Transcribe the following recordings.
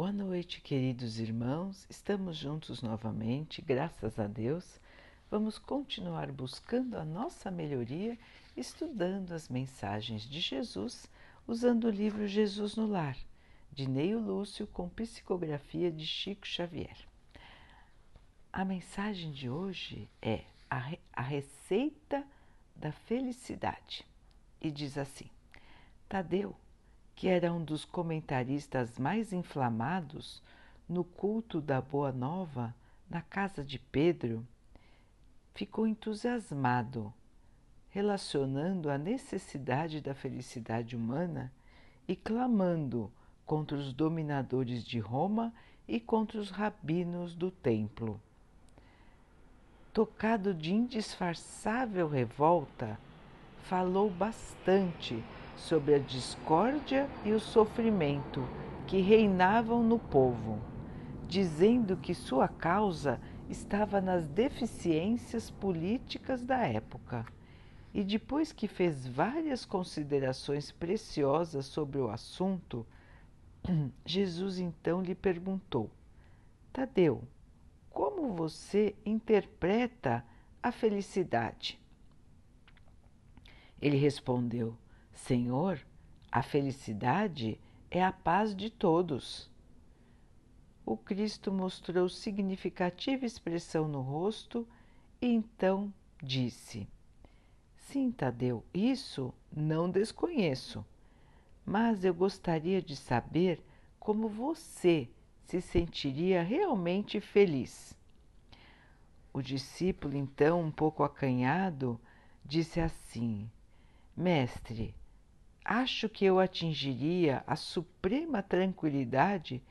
Boa noite, queridos irmãos. Estamos juntos novamente, graças a Deus. Vamos continuar buscando a nossa melhoria, estudando as mensagens de Jesus, usando o livro Jesus no Lar, de Neio Lúcio, com psicografia de Chico Xavier. A mensagem de hoje é a, a receita da felicidade e diz assim: Tadeu que era um dos comentaristas mais inflamados no culto da Boa Nova na casa de Pedro, ficou entusiasmado, relacionando a necessidade da felicidade humana e clamando contra os dominadores de Roma e contra os rabinos do templo. Tocado de indisfarçável revolta, falou bastante sobre a discórdia e o sofrimento que reinavam no povo, dizendo que sua causa estava nas deficiências políticas da época. E depois que fez várias considerações preciosas sobre o assunto, Jesus então lhe perguntou: Tadeu, como você interpreta a felicidade? Ele respondeu: Senhor, a felicidade é a paz de todos. O Cristo mostrou significativa expressão no rosto e então disse: Sim, Tadeu, isso não desconheço, mas eu gostaria de saber como você se sentiria realmente feliz. O discípulo, então, um pouco acanhado, disse assim: Mestre, Acho que eu atingiria a suprema tranquilidade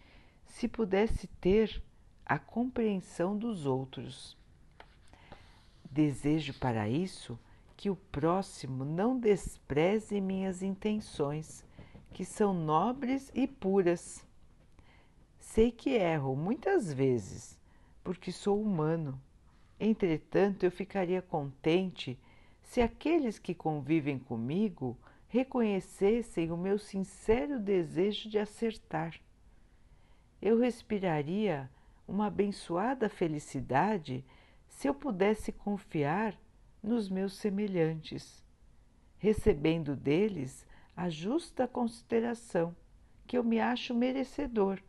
se pudesse ter a compreensão dos outros. Desejo para isso que o próximo não despreze minhas intenções, que são nobres e puras. Sei que erro muitas vezes, porque sou humano. Entretanto, eu ficaria contente se aqueles que convivem comigo reconhecessem o meu sincero desejo de acertar. Eu respiraria uma abençoada felicidade se eu pudesse confiar nos meus semelhantes, recebendo deles a justa consideração que eu me acho merecedor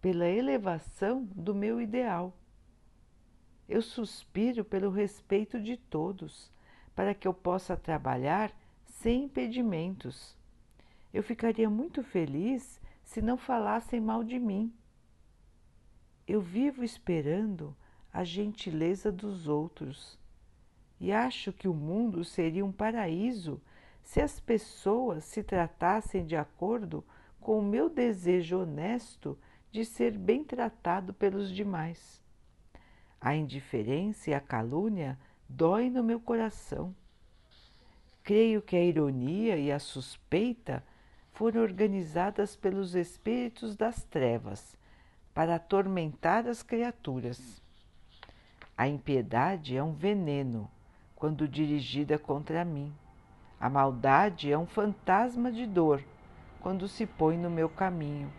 pela elevação do meu ideal. Eu suspiro pelo respeito de todos, para que eu possa trabalhar sem impedimentos. Eu ficaria muito feliz se não falassem mal de mim. Eu vivo esperando a gentileza dos outros e acho que o mundo seria um paraíso se as pessoas se tratassem de acordo com o meu desejo honesto de ser bem tratado pelos demais. A indiferença e a calúnia doem no meu coração Creio que a ironia e a suspeita foram organizadas pelos espíritos das trevas para atormentar as criaturas. A impiedade é um veneno quando dirigida contra mim. A maldade é um fantasma de dor quando se põe no meu caminho.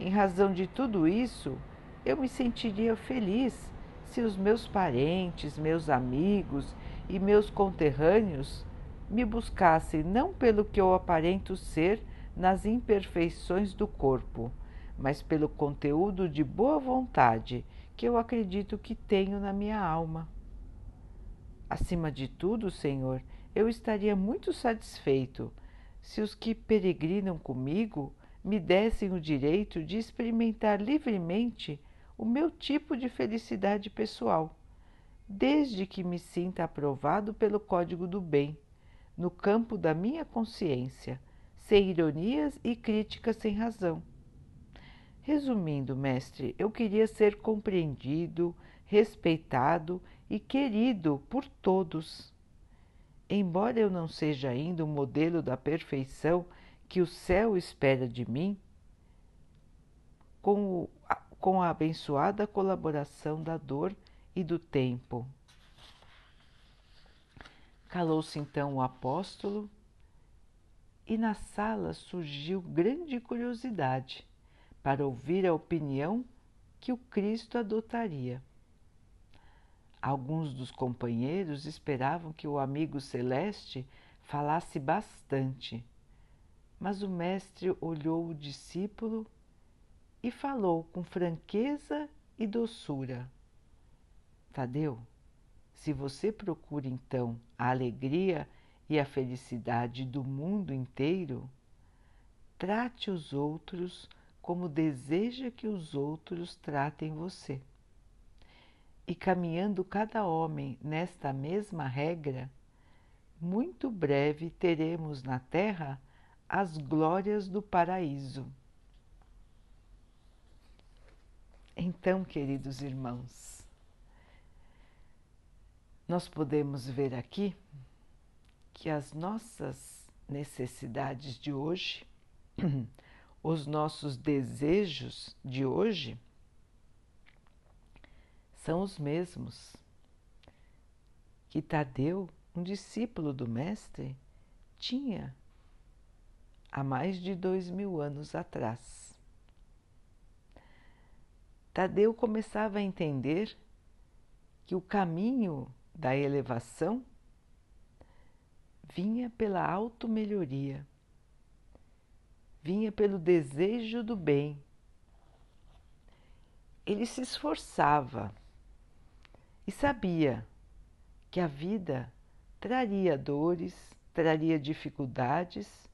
Em razão de tudo isso, eu me sentiria feliz se os meus parentes, meus amigos e meus conterrâneos me buscasse não pelo que eu aparento ser nas imperfeições do corpo, mas pelo conteúdo de boa vontade que eu acredito que tenho na minha alma. Acima de tudo, Senhor, eu estaria muito satisfeito se os que peregrinam comigo me dessem o direito de experimentar livremente o meu tipo de felicidade pessoal, desde que me sinta aprovado pelo Código do Bem no campo da minha consciência, sem ironias e críticas sem razão. Resumindo, mestre, eu queria ser compreendido, respeitado e querido por todos. Embora eu não seja ainda o modelo da perfeição que o céu espera de mim, com, o, com a abençoada colaboração da dor e do tempo, Calou-se então o apóstolo e na sala surgiu grande curiosidade para ouvir a opinião que o Cristo adotaria. Alguns dos companheiros esperavam que o amigo celeste falasse bastante, mas o Mestre olhou o discípulo e falou com franqueza e doçura: Tadeu, se você procura então a alegria e a felicidade do mundo inteiro, trate os outros como deseja que os outros tratem você. E caminhando cada homem nesta mesma regra, muito breve teremos na terra as glórias do paraíso. Então, queridos irmãos, nós podemos ver aqui que as nossas necessidades de hoje, os nossos desejos de hoje, são os mesmos que Tadeu, um discípulo do Mestre, tinha há mais de dois mil anos atrás. Tadeu começava a entender que o caminho da elevação vinha pela auto-melhoria, vinha pelo desejo do bem. Ele se esforçava e sabia que a vida traria dores, traria dificuldades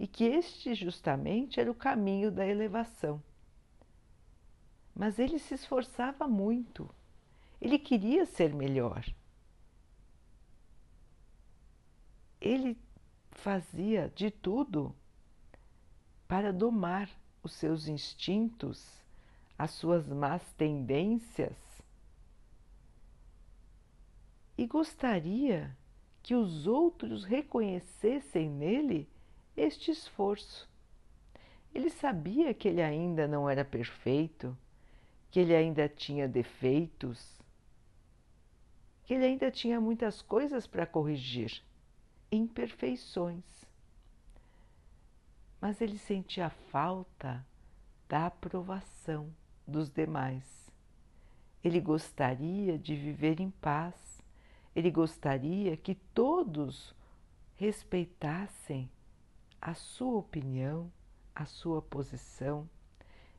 e que este justamente era o caminho da elevação. Mas ele se esforçava muito, ele queria ser melhor. Ele fazia de tudo para domar os seus instintos, as suas más tendências e gostaria que os outros reconhecessem nele este esforço. Ele sabia que ele ainda não era perfeito, que ele ainda tinha defeitos, que ele ainda tinha muitas coisas para corrigir imperfeições. Mas ele sentia falta da aprovação dos demais. Ele gostaria de viver em paz, ele gostaria que todos respeitassem a sua opinião, a sua posição.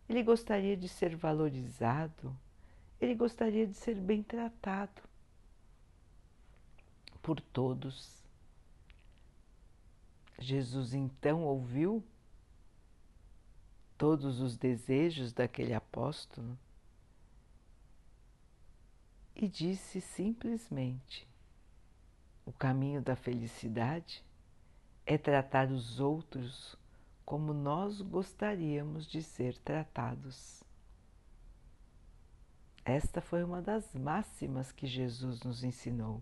Ele gostaria de ser valorizado, ele gostaria de ser bem tratado por todos. Jesus então ouviu todos os desejos daquele apóstolo e disse simplesmente: o caminho da felicidade é tratar os outros como nós gostaríamos de ser tratados. Esta foi uma das máximas que Jesus nos ensinou,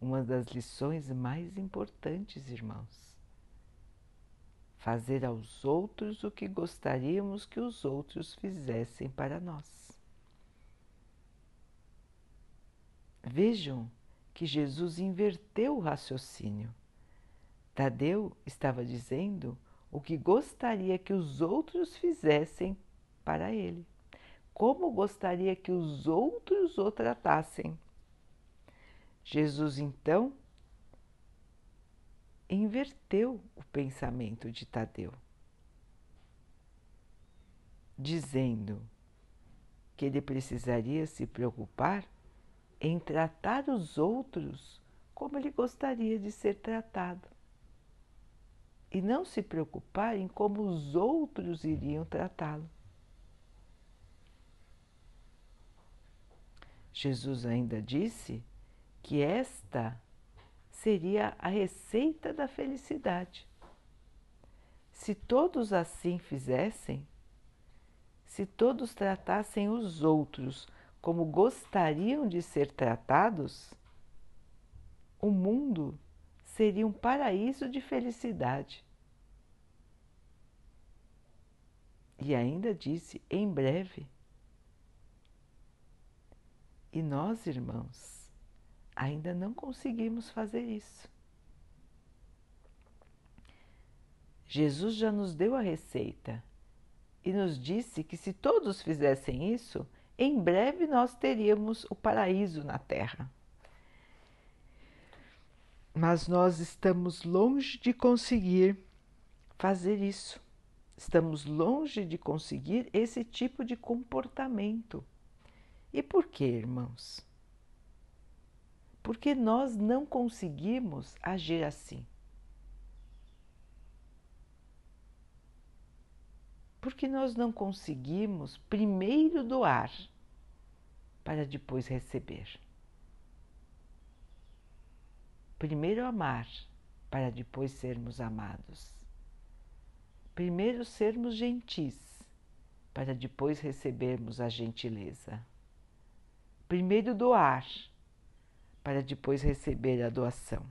uma das lições mais importantes, irmãos fazer aos outros o que gostaríamos que os outros fizessem para nós. Vejam que Jesus inverteu o raciocínio. Tadeu estava dizendo o que gostaria que os outros fizessem para ele, como gostaria que os outros o tratassem. Jesus então inverteu o pensamento de Tadeu, dizendo que ele precisaria se preocupar em tratar os outros como ele gostaria de ser tratado e não se preocupar em como os outros iriam tratá-lo. Jesus ainda disse que esta seria a receita da felicidade. Se todos assim fizessem, se todos tratassem os outros como gostariam de ser tratados, o mundo seria um paraíso de felicidade. E ainda disse: em breve. E nós, irmãos, Ainda não conseguimos fazer isso. Jesus já nos deu a receita e nos disse que se todos fizessem isso, em breve nós teríamos o paraíso na Terra. Mas nós estamos longe de conseguir fazer isso. Estamos longe de conseguir esse tipo de comportamento. E por que, irmãos? Porque nós não conseguimos agir assim. Porque nós não conseguimos primeiro doar para depois receber. Primeiro amar para depois sermos amados. Primeiro sermos gentis para depois recebermos a gentileza. Primeiro doar para depois receber a doação.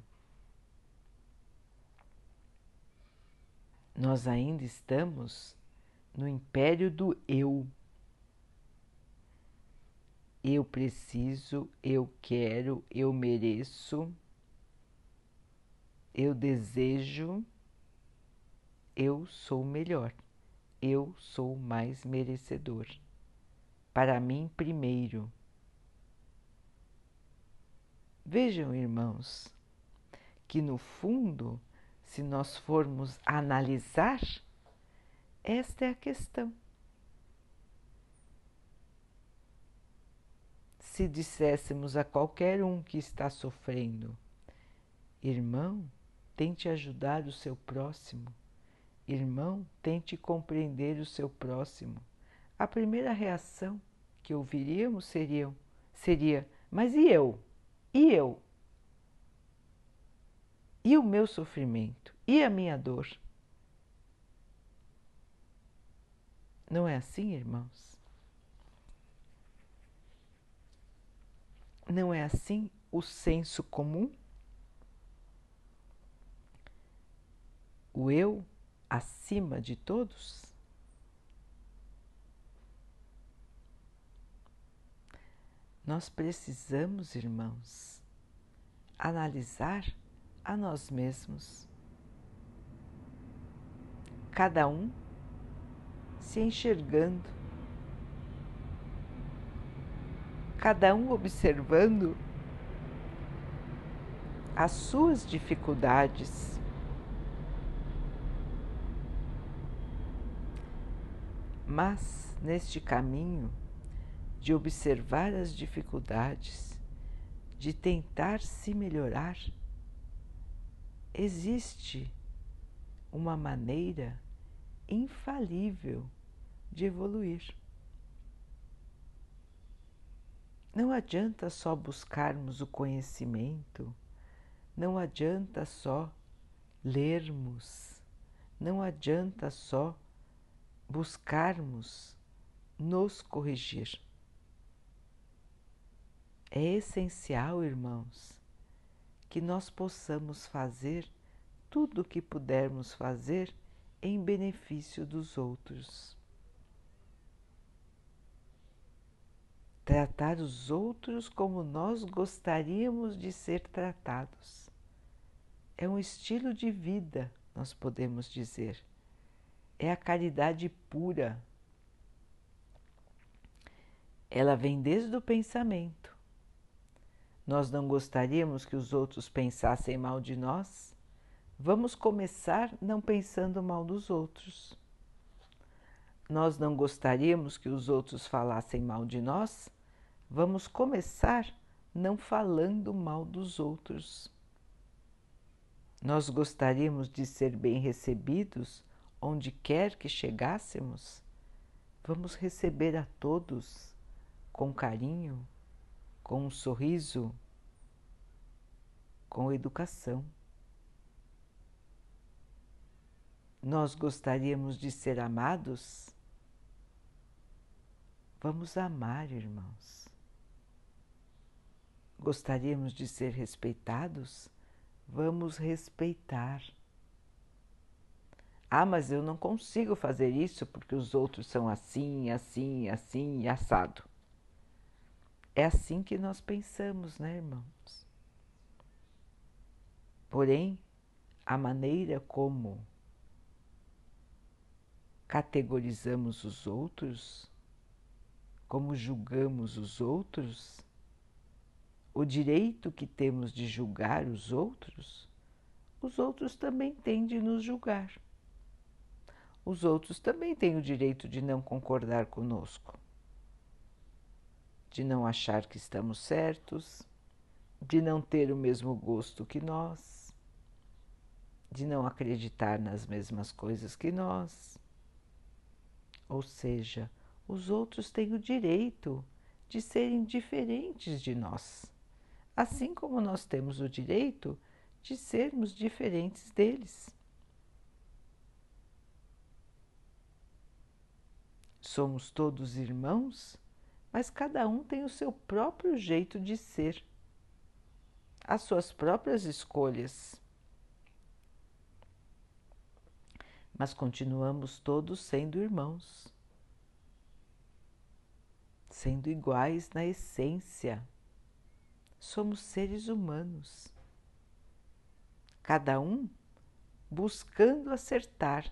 Nós ainda estamos no império do eu. Eu preciso, eu quero, eu mereço, eu desejo, eu sou melhor, eu sou mais merecedor. Para mim, primeiro. Vejam, irmãos, que no fundo, se nós formos analisar, esta é a questão. Se disséssemos a qualquer um que está sofrendo, irmão, tente ajudar o seu próximo, irmão, tente compreender o seu próximo, a primeira reação que ouviríamos seria, seria: Mas e eu? E eu? E o meu sofrimento? E a minha dor? Não é assim, irmãos? Não é assim o senso comum? O eu acima de todos? Nós precisamos, irmãos, analisar a nós mesmos. Cada um se enxergando, cada um observando as suas dificuldades. Mas neste caminho de observar as dificuldades, de tentar se melhorar, existe uma maneira infalível de evoluir. Não adianta só buscarmos o conhecimento, não adianta só lermos, não adianta só buscarmos nos corrigir. É essencial, irmãos, que nós possamos fazer tudo o que pudermos fazer em benefício dos outros. Tratar os outros como nós gostaríamos de ser tratados. É um estilo de vida, nós podemos dizer. É a caridade pura. Ela vem desde o pensamento. Nós não gostaríamos que os outros pensassem mal de nós? Vamos começar não pensando mal dos outros. Nós não gostaríamos que os outros falassem mal de nós? Vamos começar não falando mal dos outros. Nós gostaríamos de ser bem recebidos onde quer que chegássemos? Vamos receber a todos com carinho, com um sorriso, com educação. Nós gostaríamos de ser amados? Vamos amar, irmãos. Gostaríamos de ser respeitados? Vamos respeitar. Ah, mas eu não consigo fazer isso porque os outros são assim, assim, assim assado. É assim que nós pensamos, né, irmãos? Porém, a maneira como categorizamos os outros, como julgamos os outros, o direito que temos de julgar os outros, os outros também têm de nos julgar. Os outros também têm o direito de não concordar conosco, de não achar que estamos certos, de não ter o mesmo gosto que nós, de não acreditar nas mesmas coisas que nós. Ou seja, os outros têm o direito de serem diferentes de nós, assim como nós temos o direito de sermos diferentes deles. Somos todos irmãos, mas cada um tem o seu próprio jeito de ser, as suas próprias escolhas. Mas continuamos todos sendo irmãos sendo iguais na essência. Somos seres humanos, cada um buscando acertar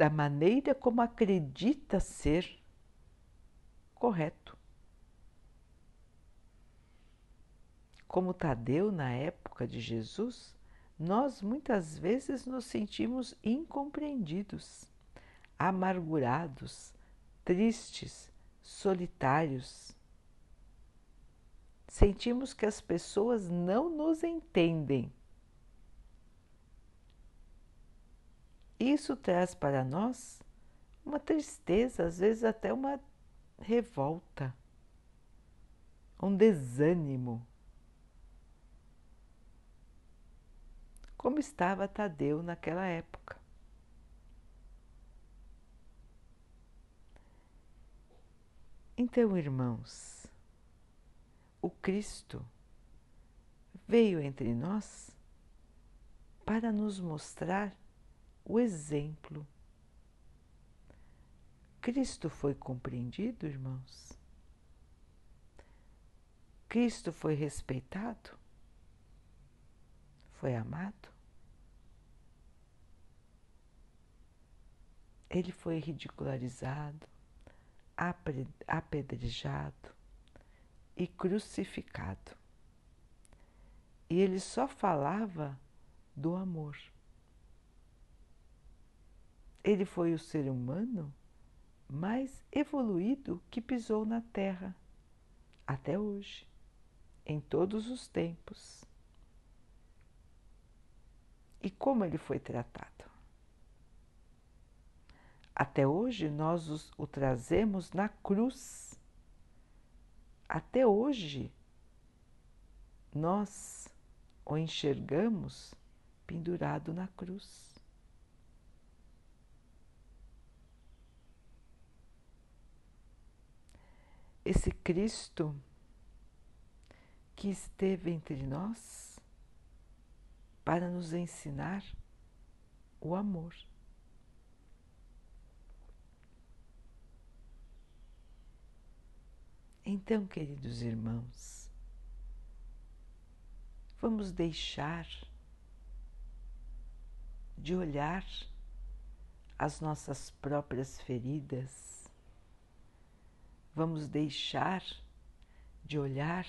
da maneira como acredita ser correto. Como Tadeu na época de Jesus, nós muitas vezes nos sentimos incompreendidos amargurados, tristes, solitários. Sentimos que as pessoas não nos entendem. Isso traz para nós uma tristeza, às vezes até uma revolta, um desânimo. Como estava Tadeu naquela época. Então, irmãos, o Cristo veio entre nós para nos mostrar o exemplo. Cristo foi compreendido, irmãos? Cristo foi respeitado? Foi amado? Ele foi ridicularizado? apedrejado e crucificado. E ele só falava do amor. Ele foi o ser humano mais evoluído que pisou na Terra até hoje, em todos os tempos. E como ele foi tratado? Até hoje nós o trazemos na cruz. Até hoje nós o enxergamos pendurado na cruz. Esse Cristo que esteve entre nós para nos ensinar o amor. Então, queridos irmãos, vamos deixar de olhar as nossas próprias feridas, vamos deixar de olhar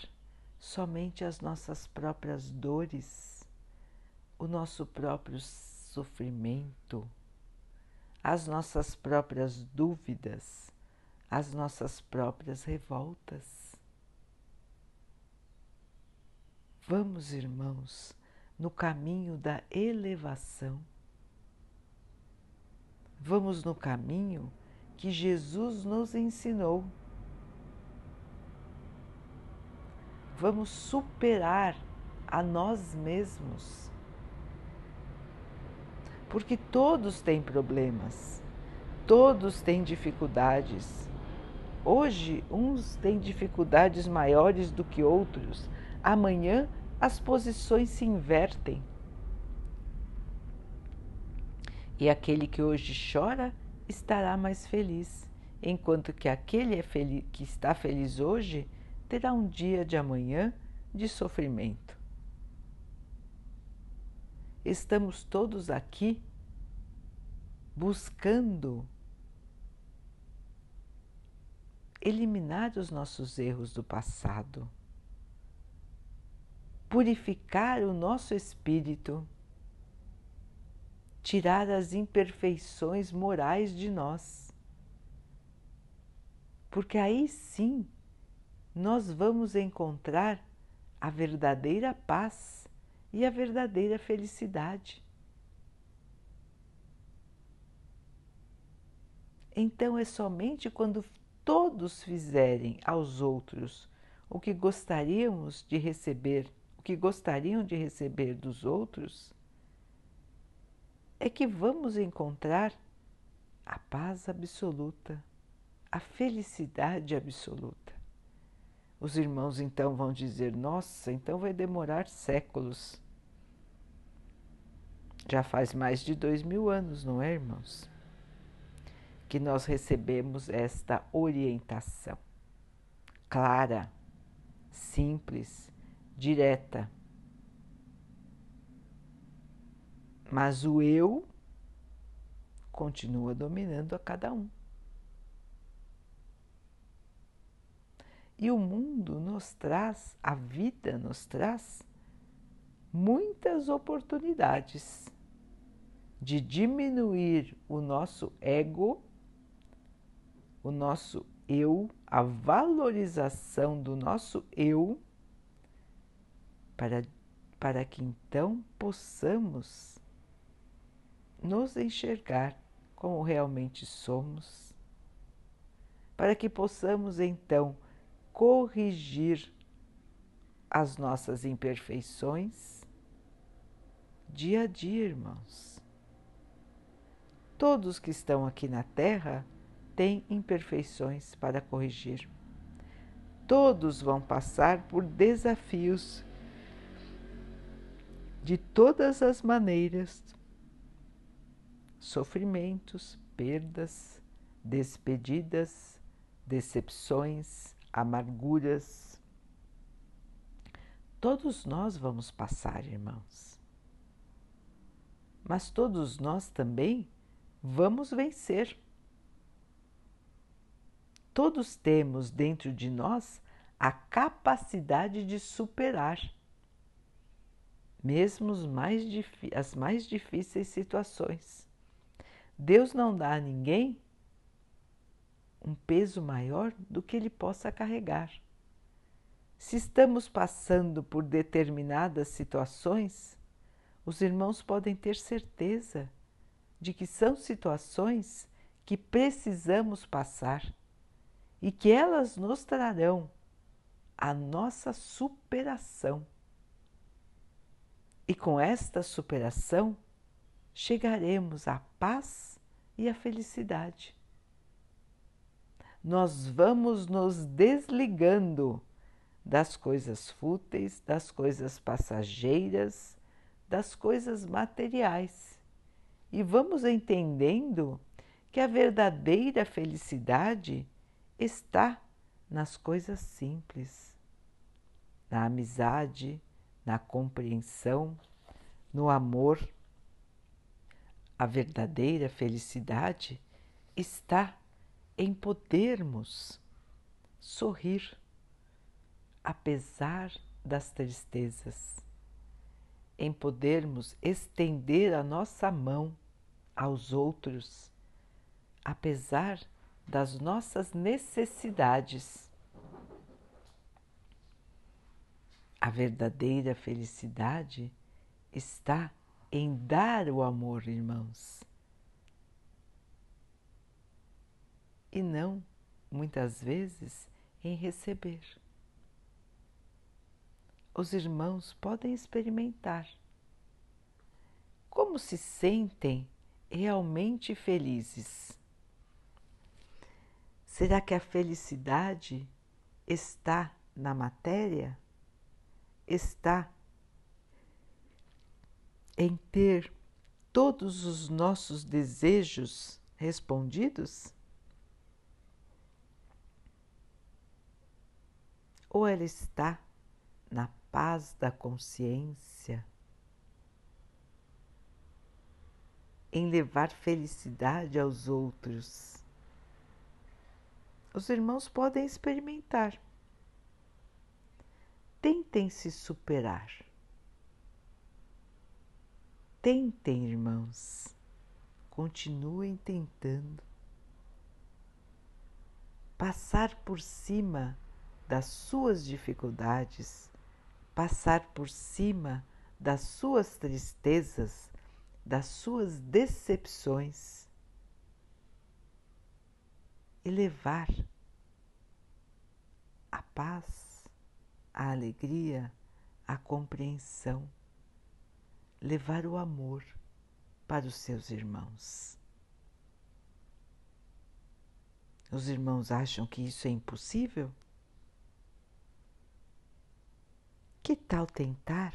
somente as nossas próprias dores, o nosso próprio sofrimento, as nossas próprias dúvidas as nossas próprias revoltas. Vamos, irmãos, no caminho da elevação. Vamos no caminho que Jesus nos ensinou. Vamos superar a nós mesmos. Porque todos têm problemas, todos têm dificuldades Hoje, uns têm dificuldades maiores do que outros. Amanhã, as posições se invertem. E aquele que hoje chora estará mais feliz, enquanto que aquele é que está feliz hoje terá um dia de amanhã de sofrimento. Estamos todos aqui buscando eliminar os nossos erros do passado, purificar o nosso espírito, tirar as imperfeições morais de nós. Porque aí sim nós vamos encontrar a verdadeira paz e a verdadeira felicidade. Então é somente quando todos fizerem aos outros o que gostaríamos de receber, o que gostariam de receber dos outros, é que vamos encontrar a paz absoluta, a felicidade absoluta. Os irmãos então vão dizer: Nossa, então vai demorar séculos. Já faz mais de dois mil anos, não é, irmãos? que nós recebemos esta orientação clara, simples, direta. Mas o eu continua dominando a cada um. E o mundo nos traz, a vida nos traz muitas oportunidades de diminuir o nosso ego o nosso eu, a valorização do nosso eu, para, para que então possamos nos enxergar como realmente somos, para que possamos então corrigir as nossas imperfeições dia a dia, irmãos. Todos que estão aqui na Terra têm imperfeições para corrigir. Todos vão passar por desafios de todas as maneiras, sofrimentos, perdas, despedidas, decepções, amarguras. Todos nós vamos passar, irmãos. Mas todos nós também vamos vencer. Todos temos dentro de nós a capacidade de superar, mesmo mais as mais difíceis situações. Deus não dá a ninguém um peso maior do que ele possa carregar. Se estamos passando por determinadas situações, os irmãos podem ter certeza de que são situações que precisamos passar e que elas nos trarão a nossa superação. E com esta superação chegaremos à paz e à felicidade. Nós vamos nos desligando das coisas fúteis, das coisas passageiras, das coisas materiais e vamos entendendo que a verdadeira felicidade está nas coisas simples, na amizade, na compreensão, no amor. A verdadeira felicidade está em podermos sorrir, apesar das tristezas, em podermos estender a nossa mão aos outros, apesar das nossas necessidades. A verdadeira felicidade está em dar o amor, irmãos, e não, muitas vezes, em receber. Os irmãos podem experimentar como se sentem realmente felizes Será que a felicidade está na matéria? Está em ter todos os nossos desejos respondidos? Ou ela está na paz da consciência, em levar felicidade aos outros. Os irmãos podem experimentar. Tentem se superar. Tentem, irmãos. Continuem tentando. Passar por cima das suas dificuldades, passar por cima das suas tristezas, das suas decepções e levar a paz, a alegria, a compreensão, levar o amor para os seus irmãos. Os irmãos acham que isso é impossível? Que tal tentar?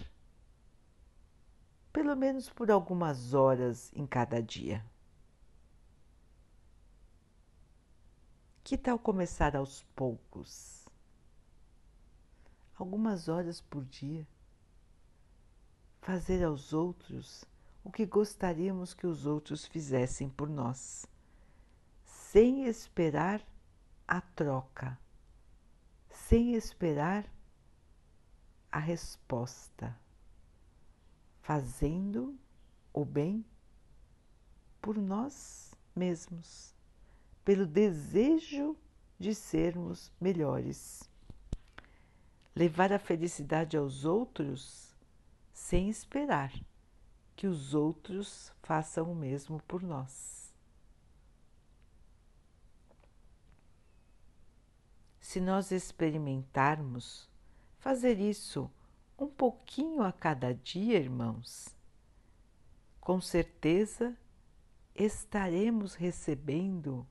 Pelo menos por algumas horas em cada dia. Que tal começar aos poucos? Algumas horas por dia. Fazer aos outros o que gostaríamos que os outros fizessem por nós, sem esperar a troca, sem esperar a resposta, fazendo o bem por nós mesmos pelo desejo de sermos melhores. Levar a felicidade aos outros sem esperar que os outros façam o mesmo por nós. Se nós experimentarmos fazer isso um pouquinho a cada dia, irmãos, com certeza estaremos recebendo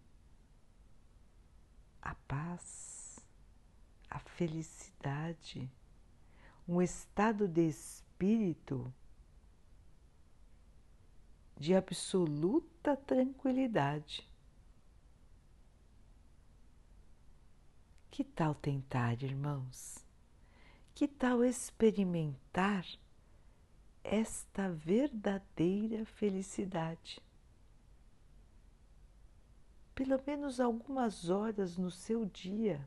a paz, a felicidade, um estado de espírito de absoluta tranquilidade. Que tal tentar, irmãos? Que tal experimentar esta verdadeira felicidade? pelo menos algumas horas no seu dia.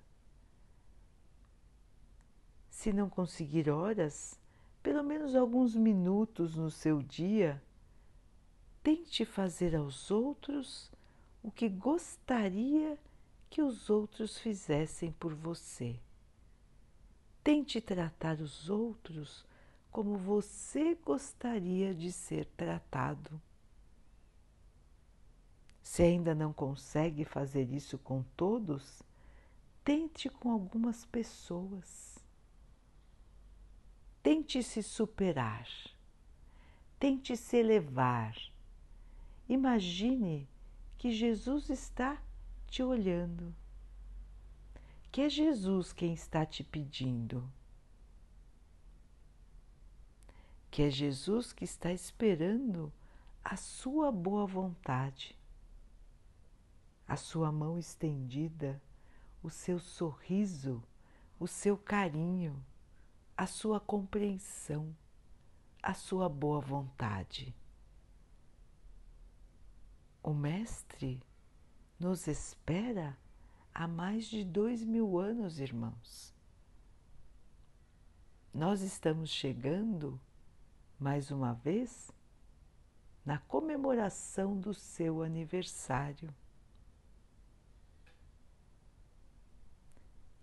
Se não conseguir horas, pelo menos alguns minutos no seu dia, tente fazer aos outros o que gostaria que os outros fizessem por você. Tente tratar os outros como você gostaria de ser tratado. Se ainda não consegue fazer isso com todos, tente com algumas pessoas. Tente se superar. Tente se elevar. Imagine que Jesus está te olhando, que é Jesus quem está te pedindo, que é Jesus que está esperando a sua boa vontade a sua mão estendida, o seu sorriso, o seu carinho, a sua compreensão, a sua boa vontade. O Mestre nos espera há mais de dois mil anos, irmãos. Nós estamos chegando, mais uma vez, na comemoração do seu aniversário.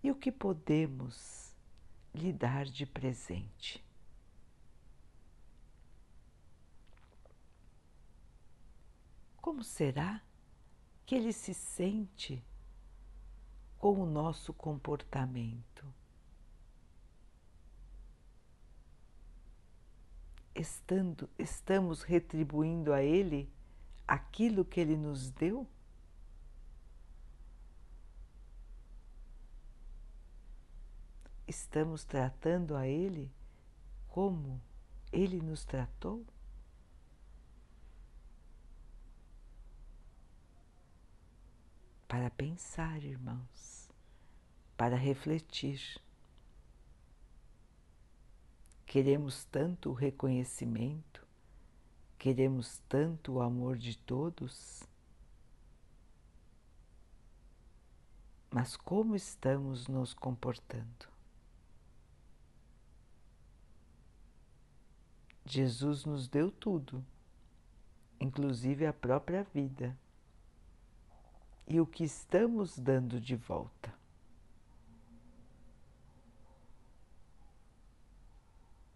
e o que podemos lhe dar de presente. Como será que ele se sente com o nosso comportamento? Estando, estamos retribuindo a ele aquilo que ele nos deu? estamos tratando a Ele como Ele nos tratou? Para pensar, irmãos, para refletir. Queremos tanto o reconhecimento, Queremos tanto o amor de todos, mas como estamos nos comportando? Jesus nos deu tudo, inclusive a própria vida. E o que estamos dando de volta?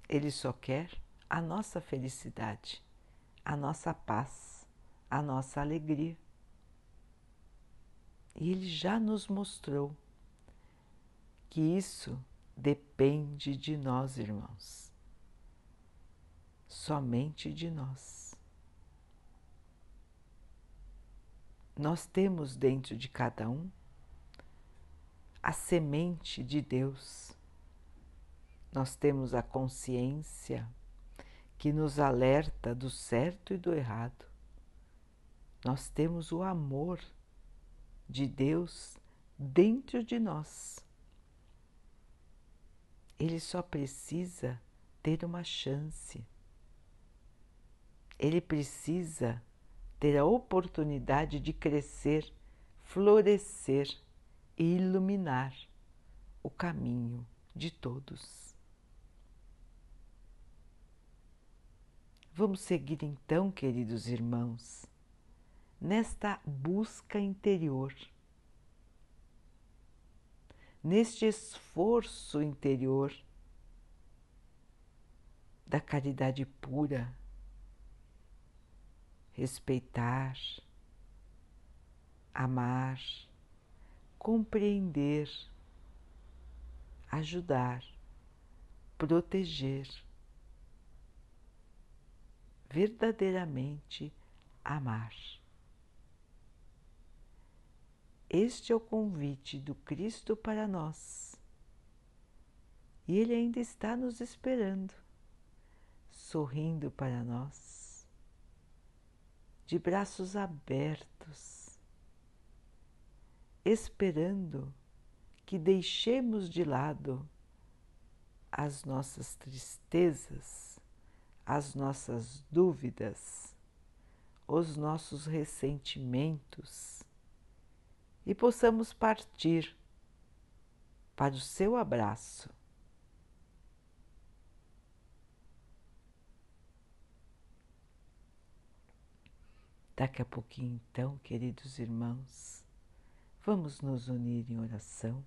Ele só quer a nossa felicidade, a nossa paz, a nossa alegria. E ele já nos mostrou que isso depende de nós, irmãos somente de nós. Nós temos dentro de cada um a semente de Deus. Nós temos a consciência que nos alerta do certo e do errado. Nós temos o amor de Deus dentro de nós. Ele só precisa ter uma chance ele precisa ter a oportunidade de crescer, florescer e iluminar o caminho de todos. Vamos seguir então, queridos irmãos, nesta busca interior, neste esforço interior da caridade pura respeitar, amar, compreender, ajudar, proteger, verdadeiramente amar. Este é o convite do Cristo para nós. E Ele ainda está nos esperando, sorrindo para nós de braços abertos, esperando que deixemos de lado as nossas tristezas, as nossas dúvidas, os nossos ressentimentos e possamos partir para o seu abraço Daqui a pouquinho, então, queridos irmãos, vamos nos unir em oração.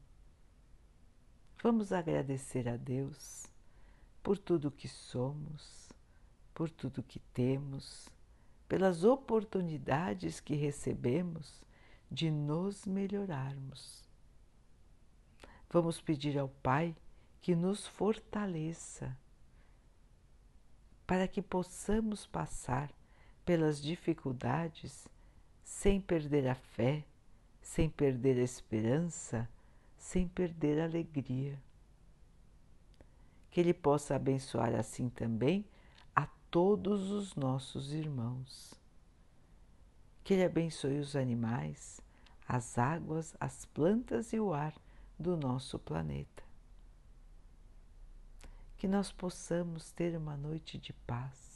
Vamos agradecer a Deus por tudo que somos, por tudo que temos, pelas oportunidades que recebemos de nos melhorarmos. Vamos pedir ao Pai que nos fortaleça para que possamos passar pelas dificuldades sem perder a fé, sem perder a esperança, sem perder a alegria. Que Ele possa abençoar assim também a todos os nossos irmãos. Que Ele abençoe os animais, as águas, as plantas e o ar do nosso planeta. Que nós possamos ter uma noite de paz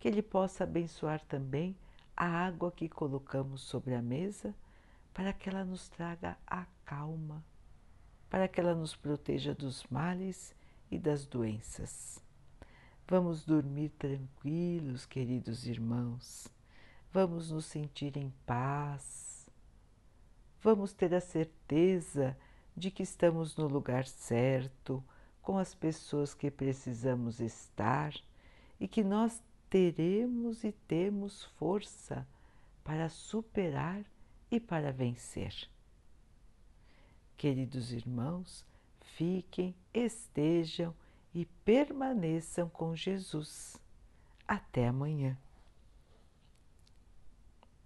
que Ele possa abençoar também a água que colocamos sobre a mesa, para que ela nos traga a calma, para que ela nos proteja dos males e das doenças. Vamos dormir tranquilos, queridos irmãos. Vamos nos sentir em paz. Vamos ter a certeza de que estamos no lugar certo, com as pessoas que precisamos estar e que nós teremos e temos força para superar e para vencer. Queridos irmãos, fiquem, estejam e permaneçam com Jesus. Até amanhã.